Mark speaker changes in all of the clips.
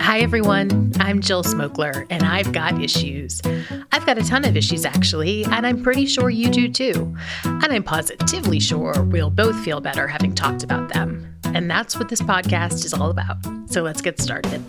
Speaker 1: Hi, everyone. I'm Jill Smokler, and I've got issues. I've got a ton of issues, actually, and I'm pretty sure you do too. And I'm positively sure we'll both feel better having talked about them. And that's what this podcast is all about. So let's get started.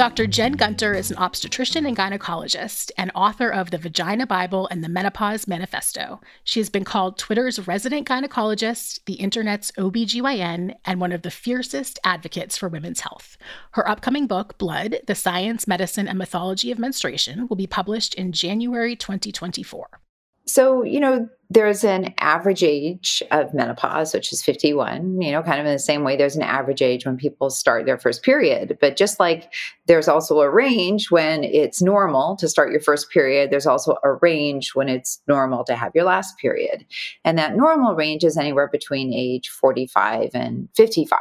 Speaker 1: Dr. Jen Gunter is an obstetrician and gynecologist and author of The Vagina Bible and the Menopause Manifesto. She has been called Twitter's resident gynecologist, the internet's OBGYN, and one of the fiercest advocates for women's health. Her upcoming book, Blood The Science, Medicine, and Mythology of Menstruation, will be published in January 2024.
Speaker 2: So, you know, there's an average age of menopause, which is 51, you know, kind of in the same way there's an average age when people start their first period. But just like there's also a range when it's normal to start your first period, there's also a range when it's normal to have your last period. And that normal range is anywhere between age 45 and 55.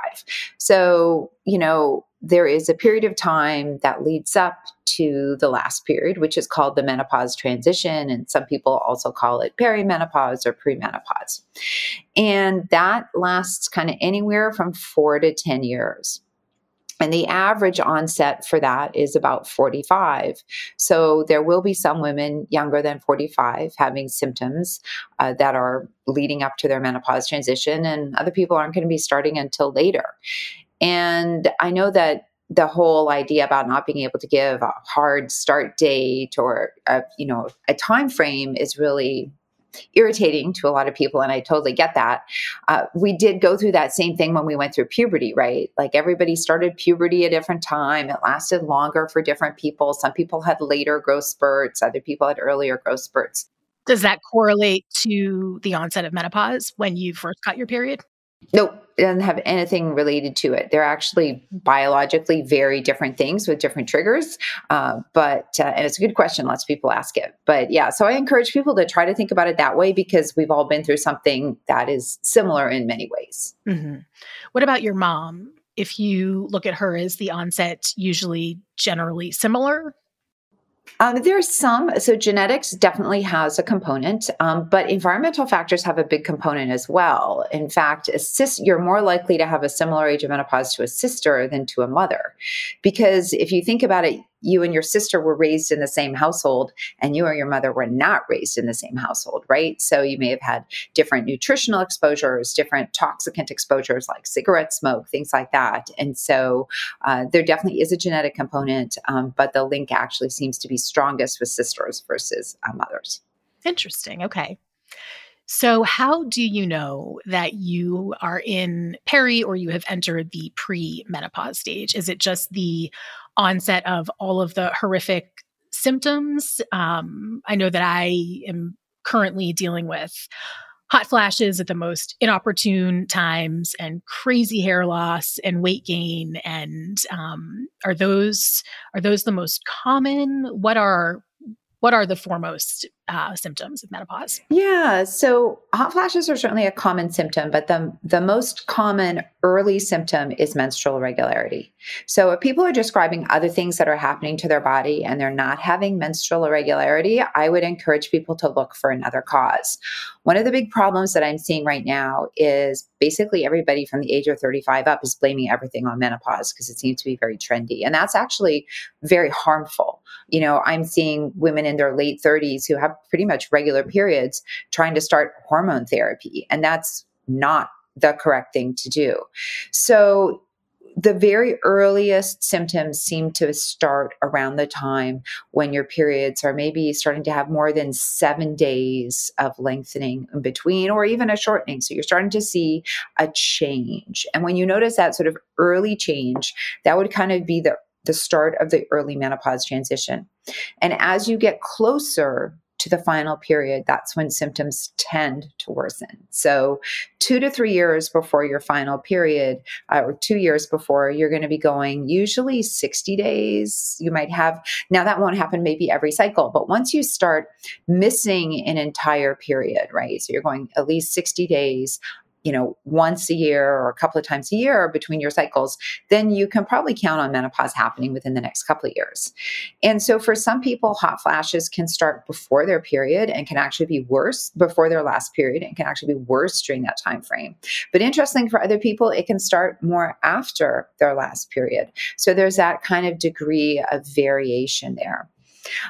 Speaker 2: So, you know, there is a period of time that leads up to the last period, which is called the menopause transition. And some people also call it perimenopause or premenopause. And that lasts kind of anywhere from four to 10 years. And the average onset for that is about 45. So there will be some women younger than 45 having symptoms uh, that are leading up to their menopause transition, and other people aren't going to be starting until later. And I know that the whole idea about not being able to give a hard start date or a, you know a time frame is really irritating to a lot of people and i totally get that. Uh, we did go through that same thing when we went through puberty right? Like everybody started puberty a different time. It lasted longer for different people. Some people had later growth spurts. Other people had earlier growth spurts.
Speaker 1: Does that correlate to the onset of menopause when you first got your period
Speaker 2: Nope, it doesn't have anything related to it. They're actually biologically very different things with different triggers. Uh, but uh, and it's a good question. Lots of people ask it. But yeah, so I encourage people to try to think about it that way because we've all been through something that is similar in many ways.
Speaker 1: Mm-hmm. What about your mom? If you look at her, is the onset usually generally similar?
Speaker 2: Um, there's some, so genetics definitely has a component, um, but environmental factors have a big component as well. In fact, sis- you're more likely to have a similar age of menopause to a sister than to a mother. Because if you think about it, you and your sister were raised in the same household and you or your mother were not raised in the same household, right? So you may have had different nutritional exposures, different toxicant exposures like cigarette smoke, things like that. And so uh, there definitely is a genetic component, um, but the link actually seems to be strongest with sisters versus uh, mothers.
Speaker 1: Interesting. Okay. So, how do you know that you are in peri or you have entered the pre menopause stage? Is it just the onset of all of the horrific symptoms. Um, I know that I am currently dealing with hot flashes at the most inopportune times and crazy hair loss and weight gain and um, are those are those the most common what are what are the foremost uh, symptoms of menopause?
Speaker 2: Yeah, so hot flashes are certainly a common symptom, but the, the most common early symptom is menstrual irregularity. So if people are describing other things that are happening to their body and they're not having menstrual irregularity, I would encourage people to look for another cause. One of the big problems that I'm seeing right now is basically everybody from the age of 35 up is blaming everything on menopause because it seems to be very trendy. And that's actually very harmful. You know, I'm seeing women in their late 30s who have pretty much regular periods trying to start hormone therapy. And that's not the correct thing to do. So, the very earliest symptoms seem to start around the time when your periods are maybe starting to have more than seven days of lengthening in between or even a shortening. So you're starting to see a change. And when you notice that sort of early change, that would kind of be the, the start of the early menopause transition. And as you get closer to the final period, that's when symptoms tend to worsen. So, two to three years before your final period, uh, or two years before, you're going to be going usually 60 days. You might have, now that won't happen maybe every cycle, but once you start missing an entire period, right? So, you're going at least 60 days you know, once a year or a couple of times a year between your cycles, then you can probably count on menopause happening within the next couple of years. And so for some people, hot flashes can start before their period and can actually be worse before their last period and can actually be worse during that time frame. But interesting for other people, it can start more after their last period. So there's that kind of degree of variation there.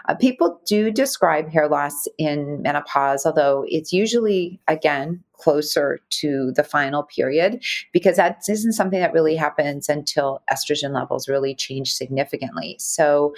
Speaker 2: Uh, people do describe hair loss in menopause, although it's usually, again, closer to the final period because that isn't something that really happens until estrogen levels really change significantly. So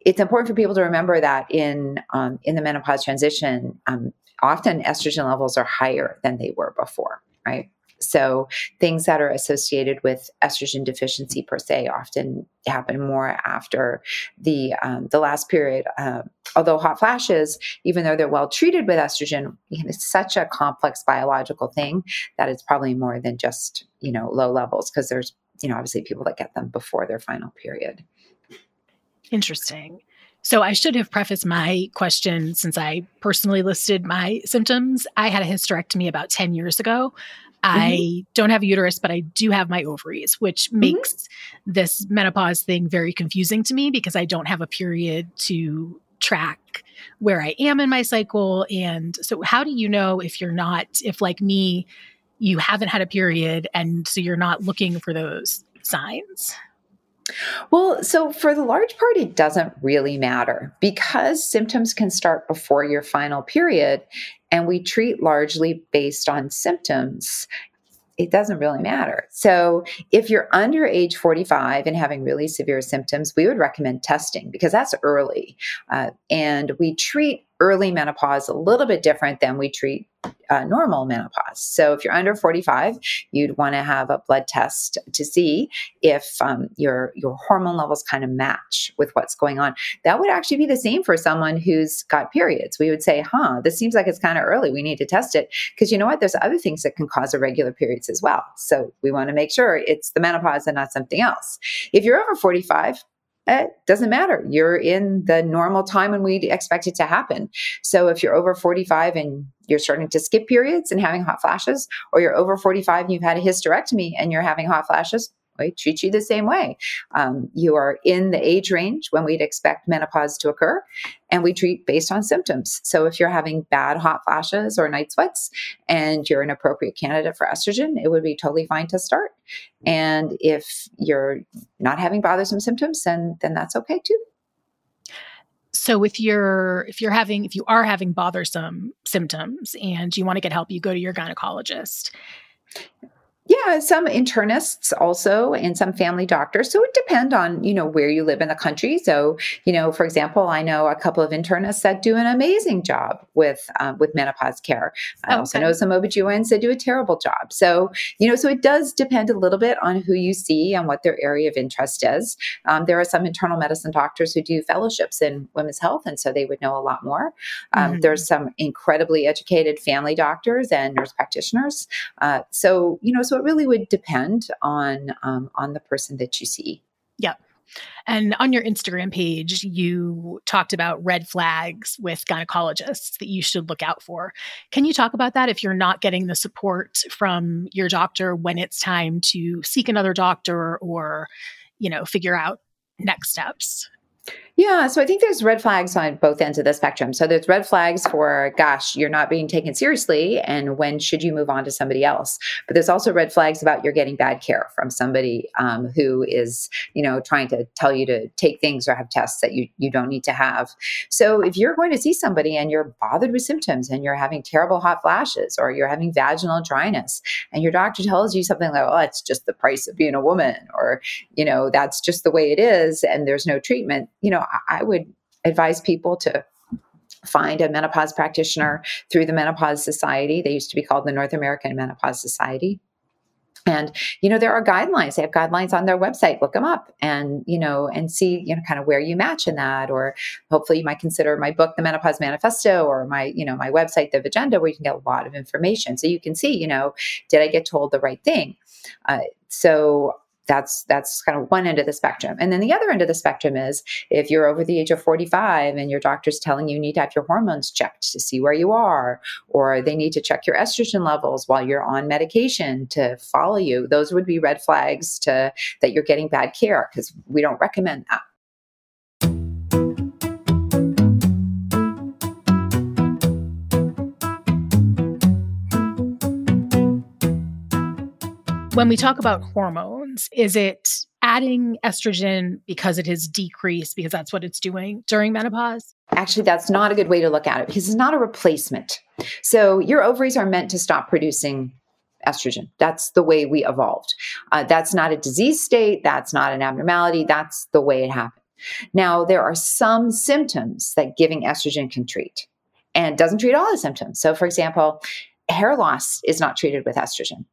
Speaker 2: it's important for people to remember that in um, in the menopause transition, um, often estrogen levels are higher than they were before, right? So things that are associated with estrogen deficiency per se often happen more after the um, the last period. Uh, although hot flashes, even though they're well treated with estrogen, it's such a complex biological thing that it's probably more than just you know low levels because there's you know obviously people that get them before their final period.
Speaker 1: Interesting. So I should have prefaced my question since I personally listed my symptoms. I had a hysterectomy about 10 years ago. Mm-hmm. I don't have a uterus, but I do have my ovaries, which mm-hmm. makes this menopause thing very confusing to me because I don't have a period to track where I am in my cycle. And so, how do you know if you're not, if like me, you haven't had a period and so you're not looking for those signs?
Speaker 2: Well, so for the large part, it doesn't really matter because symptoms can start before your final period and we treat largely based on symptoms it doesn't really matter. So, if you're under age 45 and having really severe symptoms, we would recommend testing because that's early. Uh, and we treat early menopause a little bit different than we treat uh, normal menopause. So if you're under 45, you'd want to have a blood test to see if um, your your hormone levels kind of match with what's going on. That would actually be the same for someone who's got periods. We would say, "Huh, this seems like it's kind of early. We need to test it." Because you know what? There's other things that can cause irregular periods as well. So we want to make sure it's the menopause and not something else. If you're over 45, it doesn't matter. You're in the normal time when we expect it to happen. So if you're over 45 and you're starting to skip periods and having hot flashes, or you're over 45 and you've had a hysterectomy and you're having hot flashes, we treat you the same way. Um, you are in the age range when we'd expect menopause to occur, and we treat based on symptoms. So if you're having bad hot flashes or night sweats and you're an appropriate candidate for estrogen, it would be totally fine to start. And if you're not having bothersome symptoms, then then that's okay too.
Speaker 1: So if you're if you're having if you are having bothersome symptoms and you want to get help, you go to your gynecologist.
Speaker 2: Yeah, some internists also and some family doctors. So it depend on, you know, where you live in the country. So, you know, for example, I know a couple of internists that do an amazing job with um, with menopause care. I okay. also know some OBGYNs that do a terrible job. So, you know, so it does depend a little bit on who you see and what their area of interest is. Um, there are some internal medicine doctors who do fellowships in women's health, and so they would know a lot more. Um, mm-hmm. There's some incredibly educated family doctors and nurse practitioners. Uh, so, you know, so it really would depend on um, on the person that you see.
Speaker 1: Yep. And on your Instagram page, you talked about red flags with gynecologists that you should look out for. Can you talk about that if you're not getting the support from your doctor when it's time to seek another doctor or, you know, figure out next steps?
Speaker 2: Yeah, so I think there's red flags on both ends of the spectrum. So there's red flags for, gosh, you're not being taken seriously, and when should you move on to somebody else? But there's also red flags about you're getting bad care from somebody um, who is, you know, trying to tell you to take things or have tests that you you don't need to have. So if you're going to see somebody and you're bothered with symptoms and you're having terrible hot flashes or you're having vaginal dryness, and your doctor tells you something like, "Oh, it's just the price of being a woman," or you know, that's just the way it is, and there's no treatment, you know I would advise people to find a menopause practitioner through the Menopause Society. They used to be called the North American Menopause Society. And you know there are guidelines. They have guidelines on their website. Look them up, and you know, and see you know kind of where you match in that. Or hopefully, you might consider my book, The Menopause Manifesto, or my you know my website, The Vajenda, where you can get a lot of information. So you can see you know did I get told the right thing. Uh, so that's that's kind of one end of the spectrum. And then the other end of the spectrum is if you're over the age of 45 and your doctor's telling you, you need to have your hormones checked to see where you are or they need to check your estrogen levels while you're on medication to follow you those would be red flags to that you're getting bad care because we don't recommend that
Speaker 1: When we talk about hormones, is it adding estrogen because it has decreased because that's what it's doing during menopause?
Speaker 2: Actually, that's not a good way to look at it because it's not a replacement. So your ovaries are meant to stop producing estrogen. That's the way we evolved. Uh, that's not a disease state. That's not an abnormality. That's the way it happened. Now, there are some symptoms that giving estrogen can treat and doesn't treat all the symptoms. So, for example, hair loss is not treated with estrogen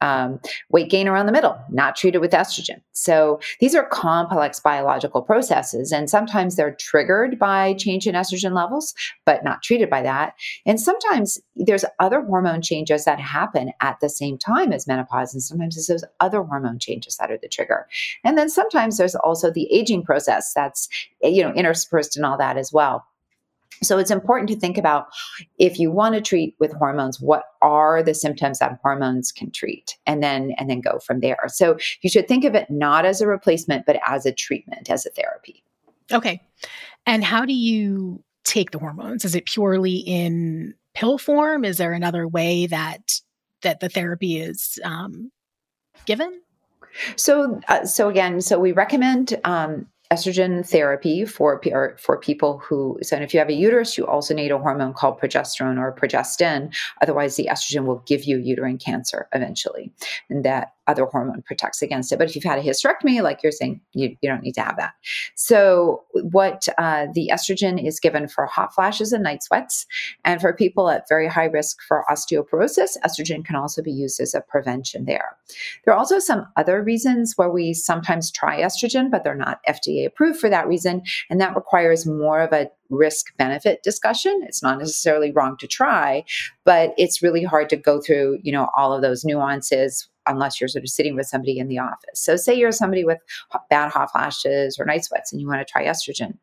Speaker 2: um, weight gain around the middle, not treated with estrogen. So these are complex biological processes, and sometimes they're triggered by change in estrogen levels, but not treated by that. And sometimes there's other hormone changes that happen at the same time as menopause, and sometimes it's those other hormone changes that are the trigger. And then sometimes there's also the aging process that's you know interspersed in all that as well. So it's important to think about if you want to treat with hormones, what are the symptoms that hormones can treat and then and then go from there. So you should think of it not as a replacement but as a treatment, as a therapy.
Speaker 1: Okay. And how do you take the hormones? Is it purely in pill form? Is there another way that that the therapy is um, given?
Speaker 2: So, uh, so again, so we recommend um, estrogen therapy for for people who so if you have a uterus you also need a hormone called progesterone or progestin. Otherwise the estrogen will give you uterine cancer eventually. And that other hormone protects against it. But if you've had a hysterectomy, like you're saying, you, you don't need to have that. So, what uh, the estrogen is given for hot flashes and night sweats. And for people at very high risk for osteoporosis, estrogen can also be used as a prevention there. There are also some other reasons where we sometimes try estrogen, but they're not FDA approved for that reason. And that requires more of a risk benefit discussion. It's not necessarily wrong to try, but it's really hard to go through, you know, all of those nuances unless you're sort of sitting with somebody in the office. So, say you're somebody with bad hot flashes or night sweats and you want to try estrogen.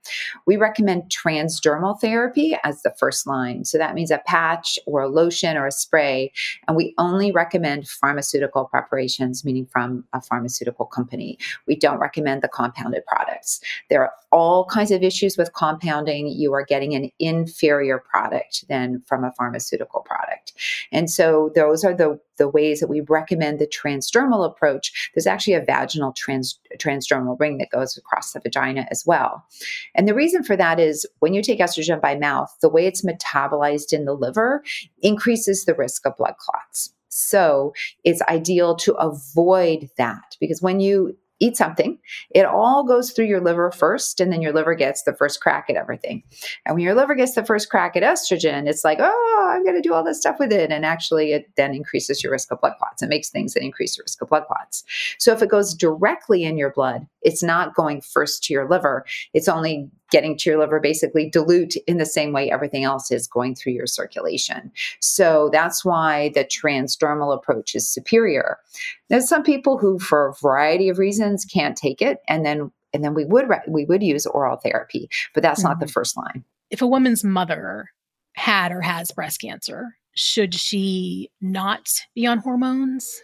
Speaker 2: We recommend transdermal therapy as the first line. So, that means a patch or a lotion or a spray. And we only recommend pharmaceutical preparations, meaning from a pharmaceutical company. We don't recommend the compounded products. There are all kinds of issues with compounding. You are getting an inferior product than from a pharmaceutical product. And so, those are the the ways that we recommend the transdermal approach, there's actually a vaginal trans, transdermal ring that goes across the vagina as well. And the reason for that is when you take estrogen by mouth, the way it's metabolized in the liver increases the risk of blood clots. So it's ideal to avoid that because when you eat something, it all goes through your liver first, and then your liver gets the first crack at everything. And when your liver gets the first crack at estrogen, it's like, oh, I'm going to do all this stuff with it. And actually, it then increases your risk of blood clots. It makes things that increase your risk of blood clots. So if it goes directly in your blood, it's not going first to your liver. It's only getting to your liver basically dilute in the same way everything else is going through your circulation. So that's why the transdermal approach is superior. There's some people who, for a variety of reasons, can't take it, and then and then we would re- we would use oral therapy, but that's mm-hmm. not the mm-hmm. first line.
Speaker 1: If a woman's mother had or has breast cancer, should she not be on hormones?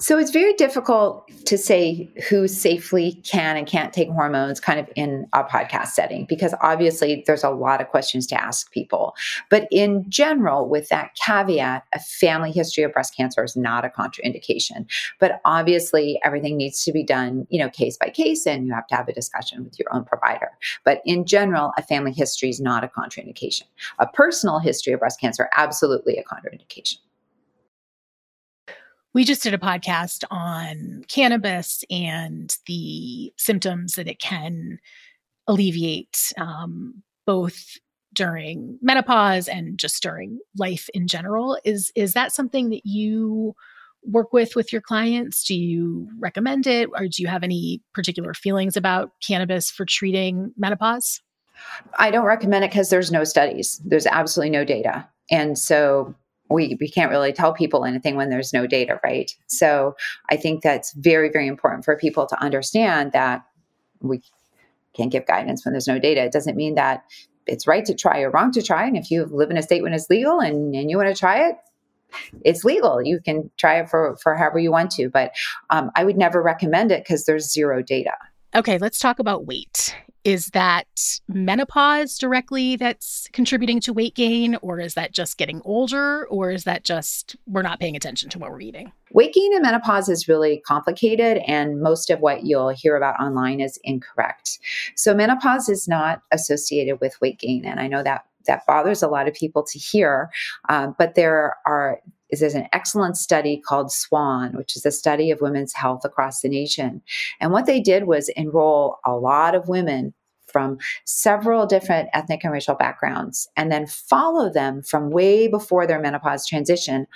Speaker 2: So it's very difficult to say who safely can and can't take hormones kind of in a podcast setting because obviously there's a lot of questions to ask people. But in general, with that caveat, a family history of breast cancer is not a contraindication. But obviously everything needs to be done, you know, case by case and you have to have a discussion with your own provider. But in general, a family history is not a contraindication. A personal history of breast cancer absolutely a contraindication.
Speaker 1: We just did a podcast on cannabis and the symptoms that it can alleviate, um, both during menopause and just during life in general. Is is that something that you work with with your clients? Do you recommend it, or do you have any particular feelings about cannabis for treating menopause?
Speaker 2: I don't recommend it because there's no studies. There's absolutely no data, and so we, we can't really tell people anything when there's no data, right? So I think that's very, very important for people to understand that we can't give guidance when there's no data. It doesn't mean that it's right to try or wrong to try. And if you live in a state when it's legal and, and you want to try it, it's legal. You can try it for, for however you want to. But um, I would never recommend it because there's zero data.
Speaker 1: Okay, let's talk about weight. Is that menopause directly that's contributing to weight gain, or is that just getting older, or is that just we're not paying attention to what we're eating?
Speaker 2: Weight gain in menopause is really complicated, and most of what you'll hear about online is incorrect. So, menopause is not associated with weight gain, and I know that that bothers a lot of people to hear, uh, but there are is there's an excellent study called SWAN, which is a study of women's health across the nation. And what they did was enroll a lot of women from several different ethnic and racial backgrounds and then follow them from way before their menopause transition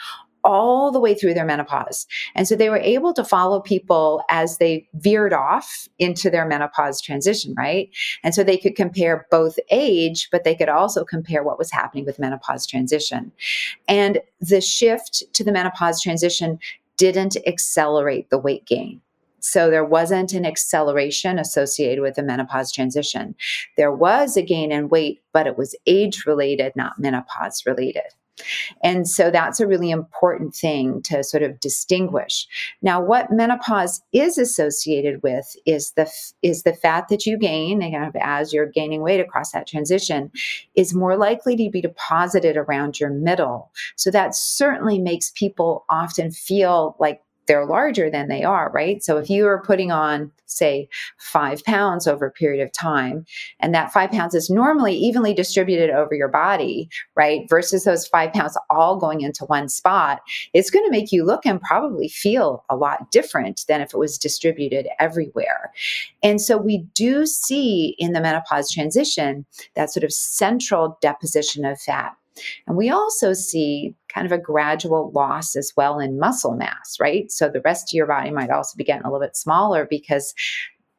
Speaker 2: all the way through their menopause. And so they were able to follow people as they veered off into their menopause transition, right? And so they could compare both age, but they could also compare what was happening with menopause transition. And the shift to the menopause transition didn't accelerate the weight gain. So there wasn't an acceleration associated with the menopause transition. There was a gain in weight, but it was age related, not menopause related. And so that's a really important thing to sort of distinguish. Now, what menopause is associated with is the is the fat that you gain, kind of as you're gaining weight across that transition, is more likely to be deposited around your middle. So that certainly makes people often feel like they're larger than they are, right? So if you are putting on, say, five pounds over a period of time, and that five pounds is normally evenly distributed over your body, right? Versus those five pounds all going into one spot, it's going to make you look and probably feel a lot different than if it was distributed everywhere. And so we do see in the menopause transition that sort of central deposition of fat. And we also see kind of a gradual loss as well in muscle mass, right? So the rest of your body might also be getting a little bit smaller because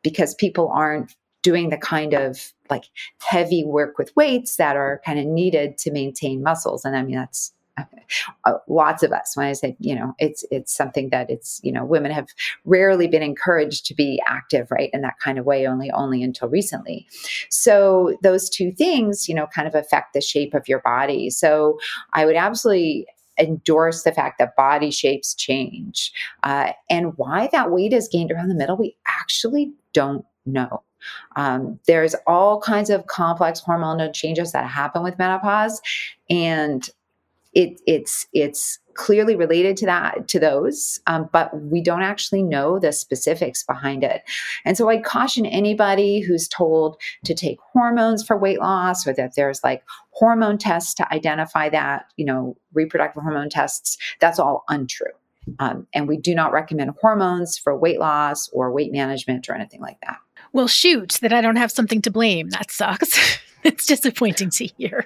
Speaker 2: because people aren't doing the kind of like heavy work with weights that are kind of needed to maintain muscles. And I mean that's lots of us when i say you know it's it's something that it's you know women have rarely been encouraged to be active right in that kind of way only only until recently. So those two things you know kind of affect the shape of your body. So i would absolutely endorse the fact that body shapes change. Uh, and why that weight is gained around the middle we actually don't know. Um, there's all kinds of complex hormonal changes that happen with menopause and it, it's it's clearly related to that to those um, but we don't actually know the specifics behind it. And so i caution anybody who's told to take hormones for weight loss or that there's like hormone tests to identify that you know reproductive hormone tests that's all untrue. Um, and we do not recommend hormones for weight loss or weight management or anything like that.
Speaker 1: Well shoot that i don't have something to blame. That sucks. It's disappointing to hear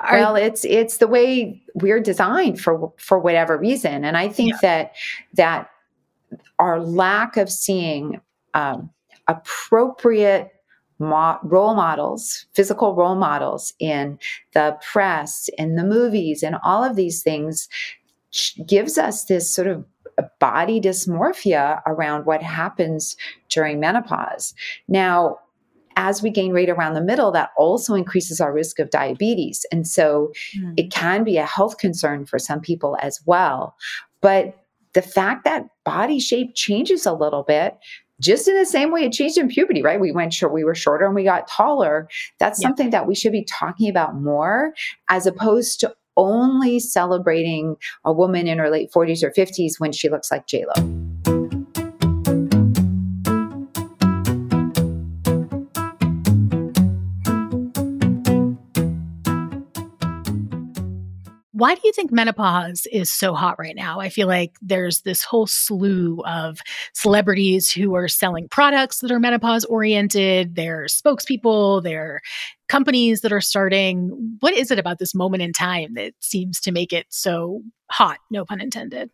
Speaker 2: Are, well, it's it's the way we're designed for for whatever reason, and I think yeah. that that our lack of seeing um, appropriate mo- role models, physical role models in the press, in the movies, and all of these things gives us this sort of body dysmorphia around what happens during menopause. Now, as we gain weight around the middle, that also increases our risk of diabetes. And so mm. it can be a health concern for some people as well. But the fact that body shape changes a little bit, just in the same way it changed in puberty, right? We went short, we were shorter and we got taller. That's yeah. something that we should be talking about more as opposed to only celebrating a woman in her late 40s or 50s when she looks like JLo.
Speaker 1: Why do you think menopause is so hot right now? I feel like there's this whole slew of celebrities who are selling products that are menopause oriented, they're spokespeople, they're companies that are starting. What is it about this moment in time that seems to make it so hot, no pun intended?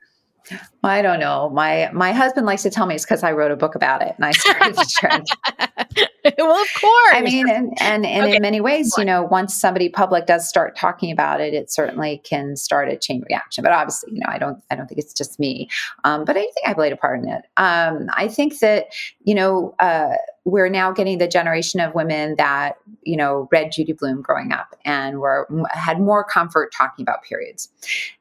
Speaker 2: I don't know. My my husband likes to tell me it's because I wrote a book about it and I started the trend.
Speaker 1: well, of course.
Speaker 2: I mean, and and, and okay. in many ways, you know, once somebody public does start talking about it, it certainly can start a chain reaction. But obviously, you know, I don't I don't think it's just me. Um, but I think I played a part in it. Um, I think that you know. Uh, we're now getting the generation of women that you know read Judy Blume growing up and were had more comfort talking about periods.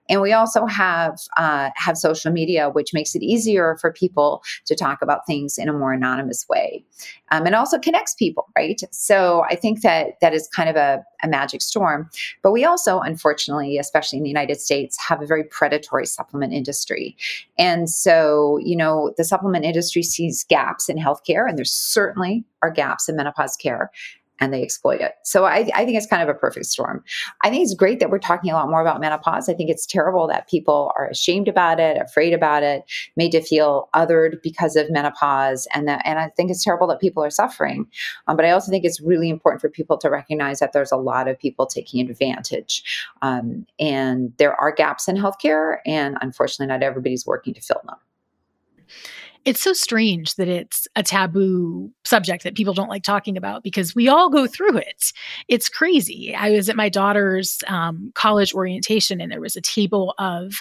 Speaker 2: And we also have uh, have social media, which makes it easier for people to talk about things in a more anonymous way, um, and also connects people, right? So I think that that is kind of a, a magic storm. But we also, unfortunately, especially in the United States, have a very predatory supplement industry, and so you know the supplement industry sees gaps in healthcare, and there certainly are gaps in menopause care and they exploit it. So I, I, think it's kind of a perfect storm. I think it's great that we're talking a lot more about menopause. I think it's terrible that people are ashamed about it, afraid about it, made to feel othered because of menopause, and that. And I think it's terrible that people are suffering. Um, but I also think it's really important for people to recognize that there's a lot of people taking advantage, um, and there are gaps in healthcare, and unfortunately, not everybody's working to fill them
Speaker 1: it's so strange that it's a taboo subject that people don't like talking about because we all go through it. It's crazy. I was at my daughter's um, college orientation and there was a table of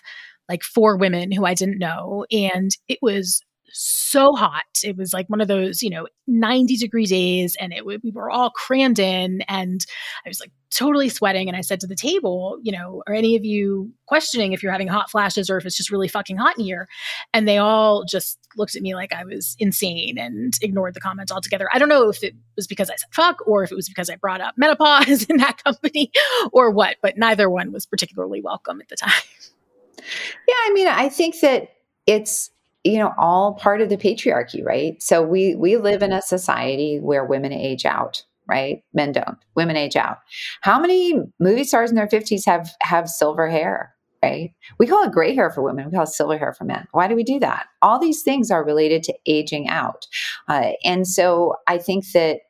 Speaker 1: like four women who I didn't know. And it was so hot. It was like one of those, you know, 90 degree days and it we were all crammed in and I was like totally sweating and I said to the table, you know, are any of you questioning if you're having hot flashes or if it's just really fucking hot in here? And they all just looked at me like I was insane and ignored the comments altogether. I don't know if it was because I said fuck or if it was because I brought up menopause in that company or what, but neither one was particularly welcome at the time.
Speaker 2: Yeah, I mean, I think that it's you know all part of the patriarchy right? So we we live in a society where women age out right? Men don't. Women age out. How many movie stars in their 50s have have silver hair right? We call it gray hair for women. We call it silver hair for men. Why do we do that? All these things are related to aging out. Uh, and so i think that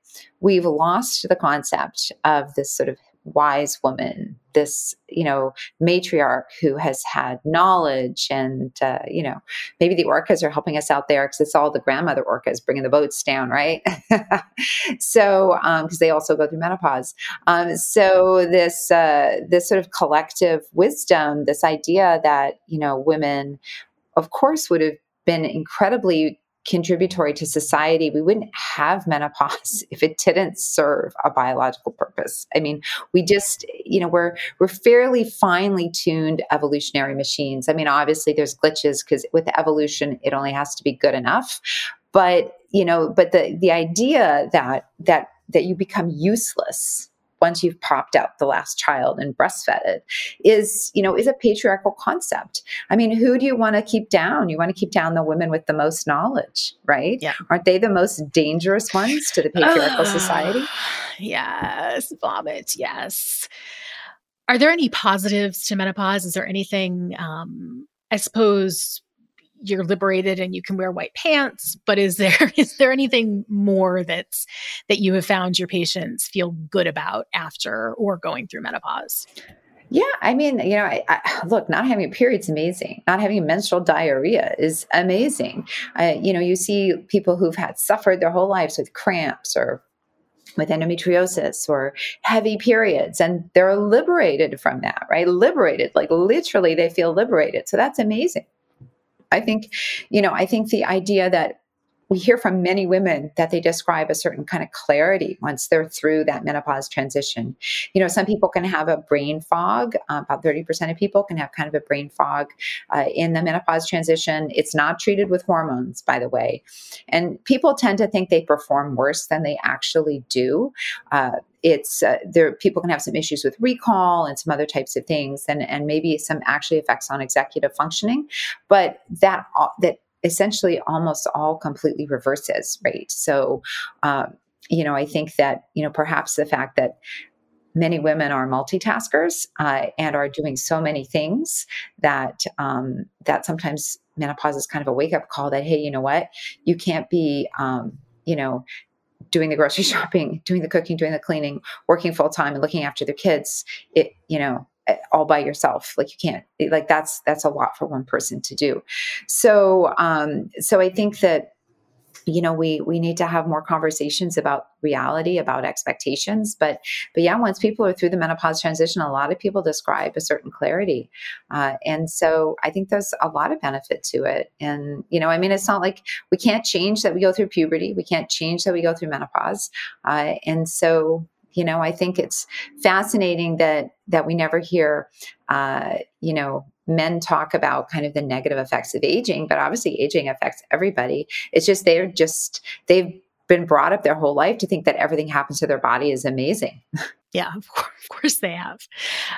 Speaker 2: we've lost the concept of this sort of wise woman, this, you know, matriarch who has had knowledge. And, uh, you know, maybe the orcas are helping us out there because it's all the grandmother orcas bringing the boats down, right? so, because um, they also go through menopause. Um, so, this, uh, this sort of collective wisdom, this idea that, you know, women, of course, would have been incredibly contributory to society, we wouldn't have menopause if it didn't serve a biological purpose. I mean, we just, you know, we're we're fairly finely tuned evolutionary machines. I mean, obviously there's glitches because with evolution it only has to be good enough. But, you know, but the the idea that that that you become useless once you've popped out the last child and breastfed it is you know is a patriarchal concept. I mean who do you want to keep down? You want to keep down the women with the most knowledge right?
Speaker 1: Yeah.
Speaker 2: aren't they the most dangerous ones to the patriarchal society?
Speaker 1: Yes. Vomit. Yes. Are there any positives to menopause? Is there anything um i suppose you're liberated and you can wear white pants but is there is there anything more that's that you have found your patients feel good about after or going through menopause
Speaker 2: yeah, I mean, you know, I, I, look, not having a period is amazing. Not having menstrual diarrhea is amazing. you know, you see people who've had suffered their whole lives with cramps or with endometriosis or heavy periods and they're liberated from that, right? Liberated, like literally they feel liberated. So that's amazing. I think, you know, I think the idea that we hear from many women that they describe a certain kind of clarity once they're through that menopause transition. You know, some people can have a brain fog. Uh, about 30% of people can have kind of a brain fog uh, in the menopause transition. It's not treated with hormones, by the way. And people tend to think they perform worse than they actually do. Uh, it's uh, there people can have some issues with recall and some other types of things and and maybe some actually effects on executive functioning but that uh, that essentially almost all completely reverses, right? So, um, you know, I think that, you know, perhaps the fact that many women are multitaskers uh, and are doing so many things that um, that sometimes menopause is kind of a wake up call that hey you know what you can't be um, you know doing the grocery shopping doing the cooking doing the cleaning working full time and looking after the kids it you know all by yourself. Like you can't like that's that's a lot for one person to do. So um so i think that you know we we need to have more conversations about reality about expectations. But but yeah once people are through the menopause transition a lot of people describe a certain clarity. Uh, and so i think there's a lot of benefit to it. And you know i mean it's not like we can't change that we go through puberty. We can't change that we go through menopause. Uh, and so you know i think it's fascinating that that we never hear uh, you know men talk about kind of the negative effects of aging, but obviously aging affects everybody. It's just they're just, they've been brought up their whole life to think that everything happens to their body is amazing.
Speaker 1: Yeah, of course, of course they have.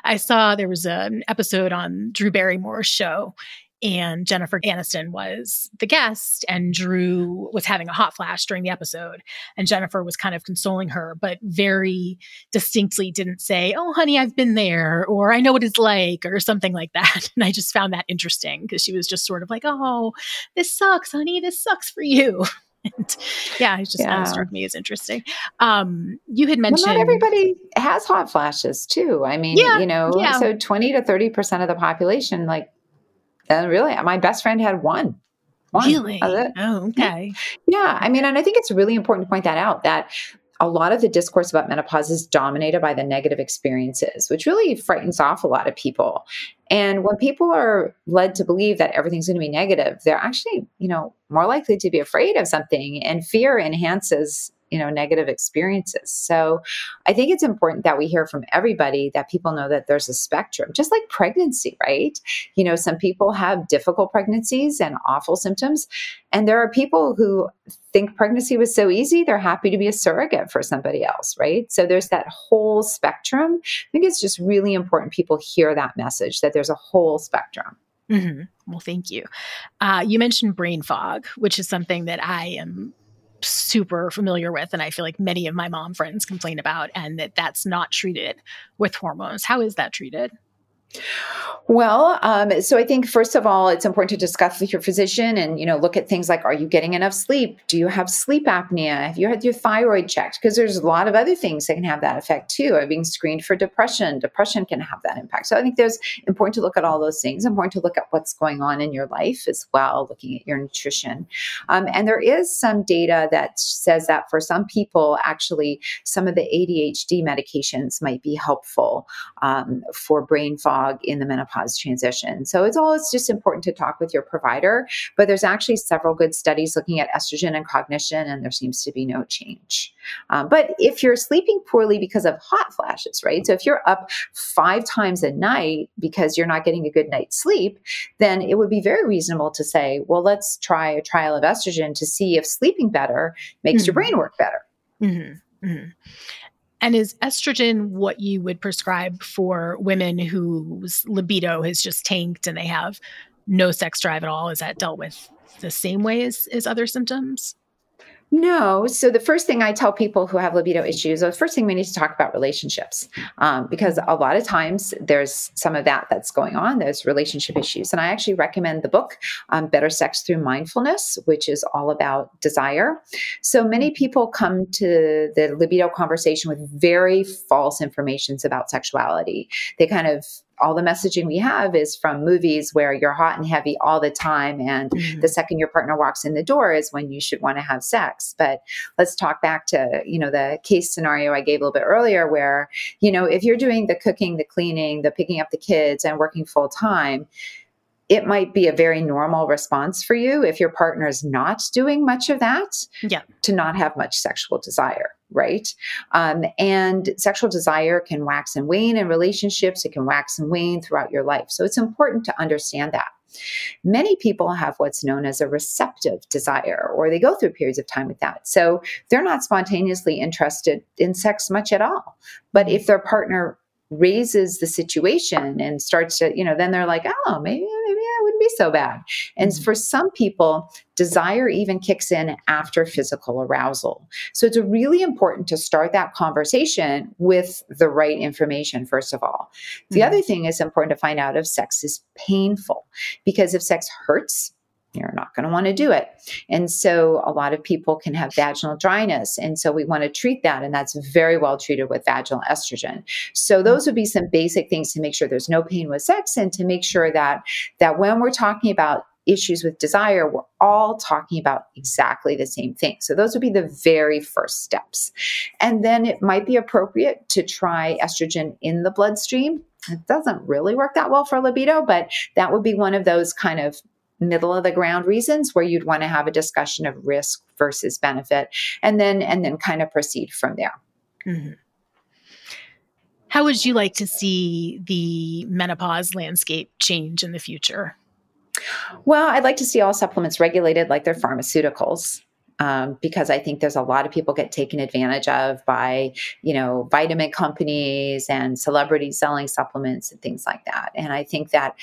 Speaker 1: I saw there was an episode on Drew Barrymore's show, and Jennifer Aniston was the guest, and Drew was having a hot flash during the episode. And Jennifer was kind of consoling her, but very distinctly didn't say, Oh, honey, I've been there, or I know what it's like, or something like that. And I just found that interesting because she was just sort of like, Oh, this sucks, honey, this sucks for you. And yeah, it just yeah. kind of struck me as interesting. Um, you had mentioned
Speaker 2: well, not everybody has hot flashes too. I mean, yeah, you know, yeah. so 20 to 30% of the population like and really, my best friend had one.
Speaker 1: One. Really? Oh, okay.
Speaker 2: Yeah. I mean, and I think it's really important to point that out that a lot of the discourse about menopause is dominated by the negative experiences, which really frightens off a lot of people. And when people are led to believe that everything's going to be negative, they're actually, you know, more likely to be afraid of something. And fear enhances you know negative experiences. So i think it's important that we hear from everybody that people know that there's a spectrum just like pregnancy right? You know some people have difficult pregnancies and awful symptoms and there are people who think pregnancy was so easy they're happy to be a surrogate for somebody else right? So there's that whole spectrum. I think it's just really important people hear that message that there's a whole spectrum.
Speaker 1: Mm-hmm. Well, thank you. Uh, you mentioned brain fog, which is something that I am super familiar with and i feel like many of my mom friends complain about and that that's not treated with hormones. How is that treated
Speaker 2: well, um, so I think first of all, it's important to discuss with your physician and you know look at things like: Are you getting enough sleep? Do you have sleep apnea? Have you had your thyroid checked? Because there's a lot of other things that can have that effect too. Are being screened for depression? Depression can have that impact. So I think there's important to look at all those things. Important to look at what's going on in your life as well, looking at your nutrition. Um, and there is some data that says that for some people, actually, some of the ADHD medications might be helpful um, for brain fog in the menopause transition. So it's always just important to talk with your provider. But there's actually several good studies looking at estrogen and cognition, and there seems to be no change. Um, but if you're sleeping poorly because of hot flashes, right? So if you're up five times a night because you're not getting a good night's sleep, then it would be very reasonable to say, well, let's try a trial of estrogen to see if sleeping better makes mm-hmm. your brain work better.
Speaker 1: Mm-hmm. Mm-hmm. And is estrogen what you would prescribe for women whose libido has just tanked and they have no sex drive at all? Is that dealt with the same way as, as other symptoms?
Speaker 2: No. So the first thing I tell people who have libido issues, the first thing we need to talk about relationships, um, because a lot of times there's some of that that's going on. There's relationship issues, and I actually recommend the book um, "Better Sex Through Mindfulness," which is all about desire. So many people come to the libido conversation with very false informations about sexuality. They kind of all the messaging we have is from movies where you're hot and heavy all the time and mm-hmm. the second your partner walks in the door is when you should want to have sex but let's talk back to you know the case scenario i gave a little bit earlier where you know if you're doing the cooking the cleaning the picking up the kids and working full time it might be a very normal response for you if your partner is not doing much of that
Speaker 1: yeah.
Speaker 2: to not have much sexual desire right um, and sexual desire can wax and wane in relationships it can wax and wane throughout your life so it's important to understand that Many people have what's known as a receptive desire, or they go through periods of time with that. So they're not spontaneously interested in sex much at all. But if their partner raises the situation and starts to, you know, then they're like, oh, maybe, maybe that wouldn't be so bad. And mm-hmm. for some people, desire even kicks in after physical arousal. So it's really important to start that conversation with the right information, first of all. The mm-hmm. other thing is important to find out if sex is painful, because if sex hurts, you're not going to want to do it. And so a lot of people can have vaginal dryness. And so we want to treat that. And that's very well treated with vaginal estrogen. So mm-hmm. those would be some basic things to make sure there's no pain with sex and to make sure that that when we're talking about issues with desire, we're all talking about exactly the same thing. So, those would be the very first steps. And then it might be appropriate to try estrogen in the bloodstream. It doesn't really work that well for libido, but that would be one of those kind of middle of the ground reasons where you'd want to have a discussion of risk versus benefit and then and then kind of proceed from there. Mm-hmm.
Speaker 1: How would you like to see the menopause landscape change in the future?
Speaker 2: Well, I'd like to see all supplements regulated like they're pharmaceuticals. Um, because I think there's a lot of people get taken advantage of by, you know, vitamin companies and celebrities selling supplements and things like that. And I think that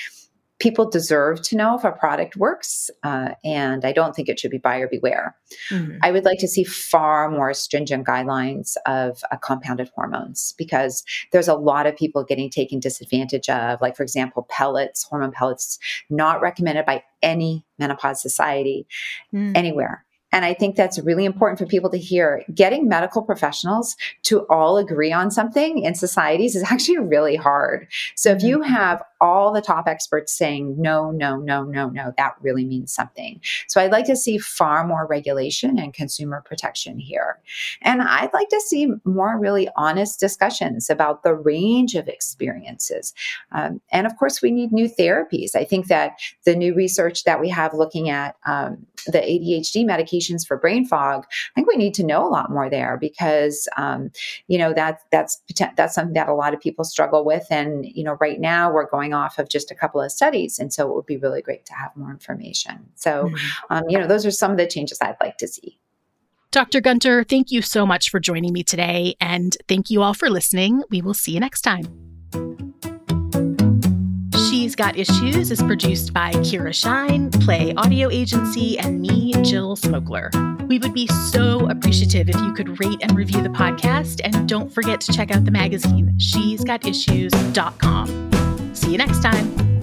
Speaker 2: people deserve to know if a product works, uh, and I don't think it should be buyer beware. Mm-hmm. I would like to see far more stringent guidelines of uh, compounded hormones because there's a lot of people getting taken disadvantage of, like, for example, pellets, hormone pellets, not recommended by any menopause society mm. anywhere. And I think that's really important for people to hear. Getting medical professionals to all agree on something in societies is actually really hard. So if you mm-hmm. have all the top experts saying no, no, no, no, no, that really means something. So I'd like to see far more regulation and consumer protection here. And I'd like to see more really honest discussions about the range of experiences. Um, and of course, we need new therapies. I think that the new research that we have looking at um, the ADHD medications for brain fog, I think we need to know a lot more there because, um, you know, that, that's, that's something that a lot of people struggle with. And, you know, right now we're going off of just a couple of studies. And so it would be really great to have more information. So, mm-hmm. um, you know, those are some of the changes I'd like to see.
Speaker 1: Dr. Gunter, thank you so much for joining me today. And thank you all for listening. We will see you next time. Got Issues is produced by Keira Shein, Play Audio Agency, and me, Jill Smokler. We would be so appreciative if you could rate and review the podcast. And don't forget to check out the magazine, she's got issues.com. See you next time.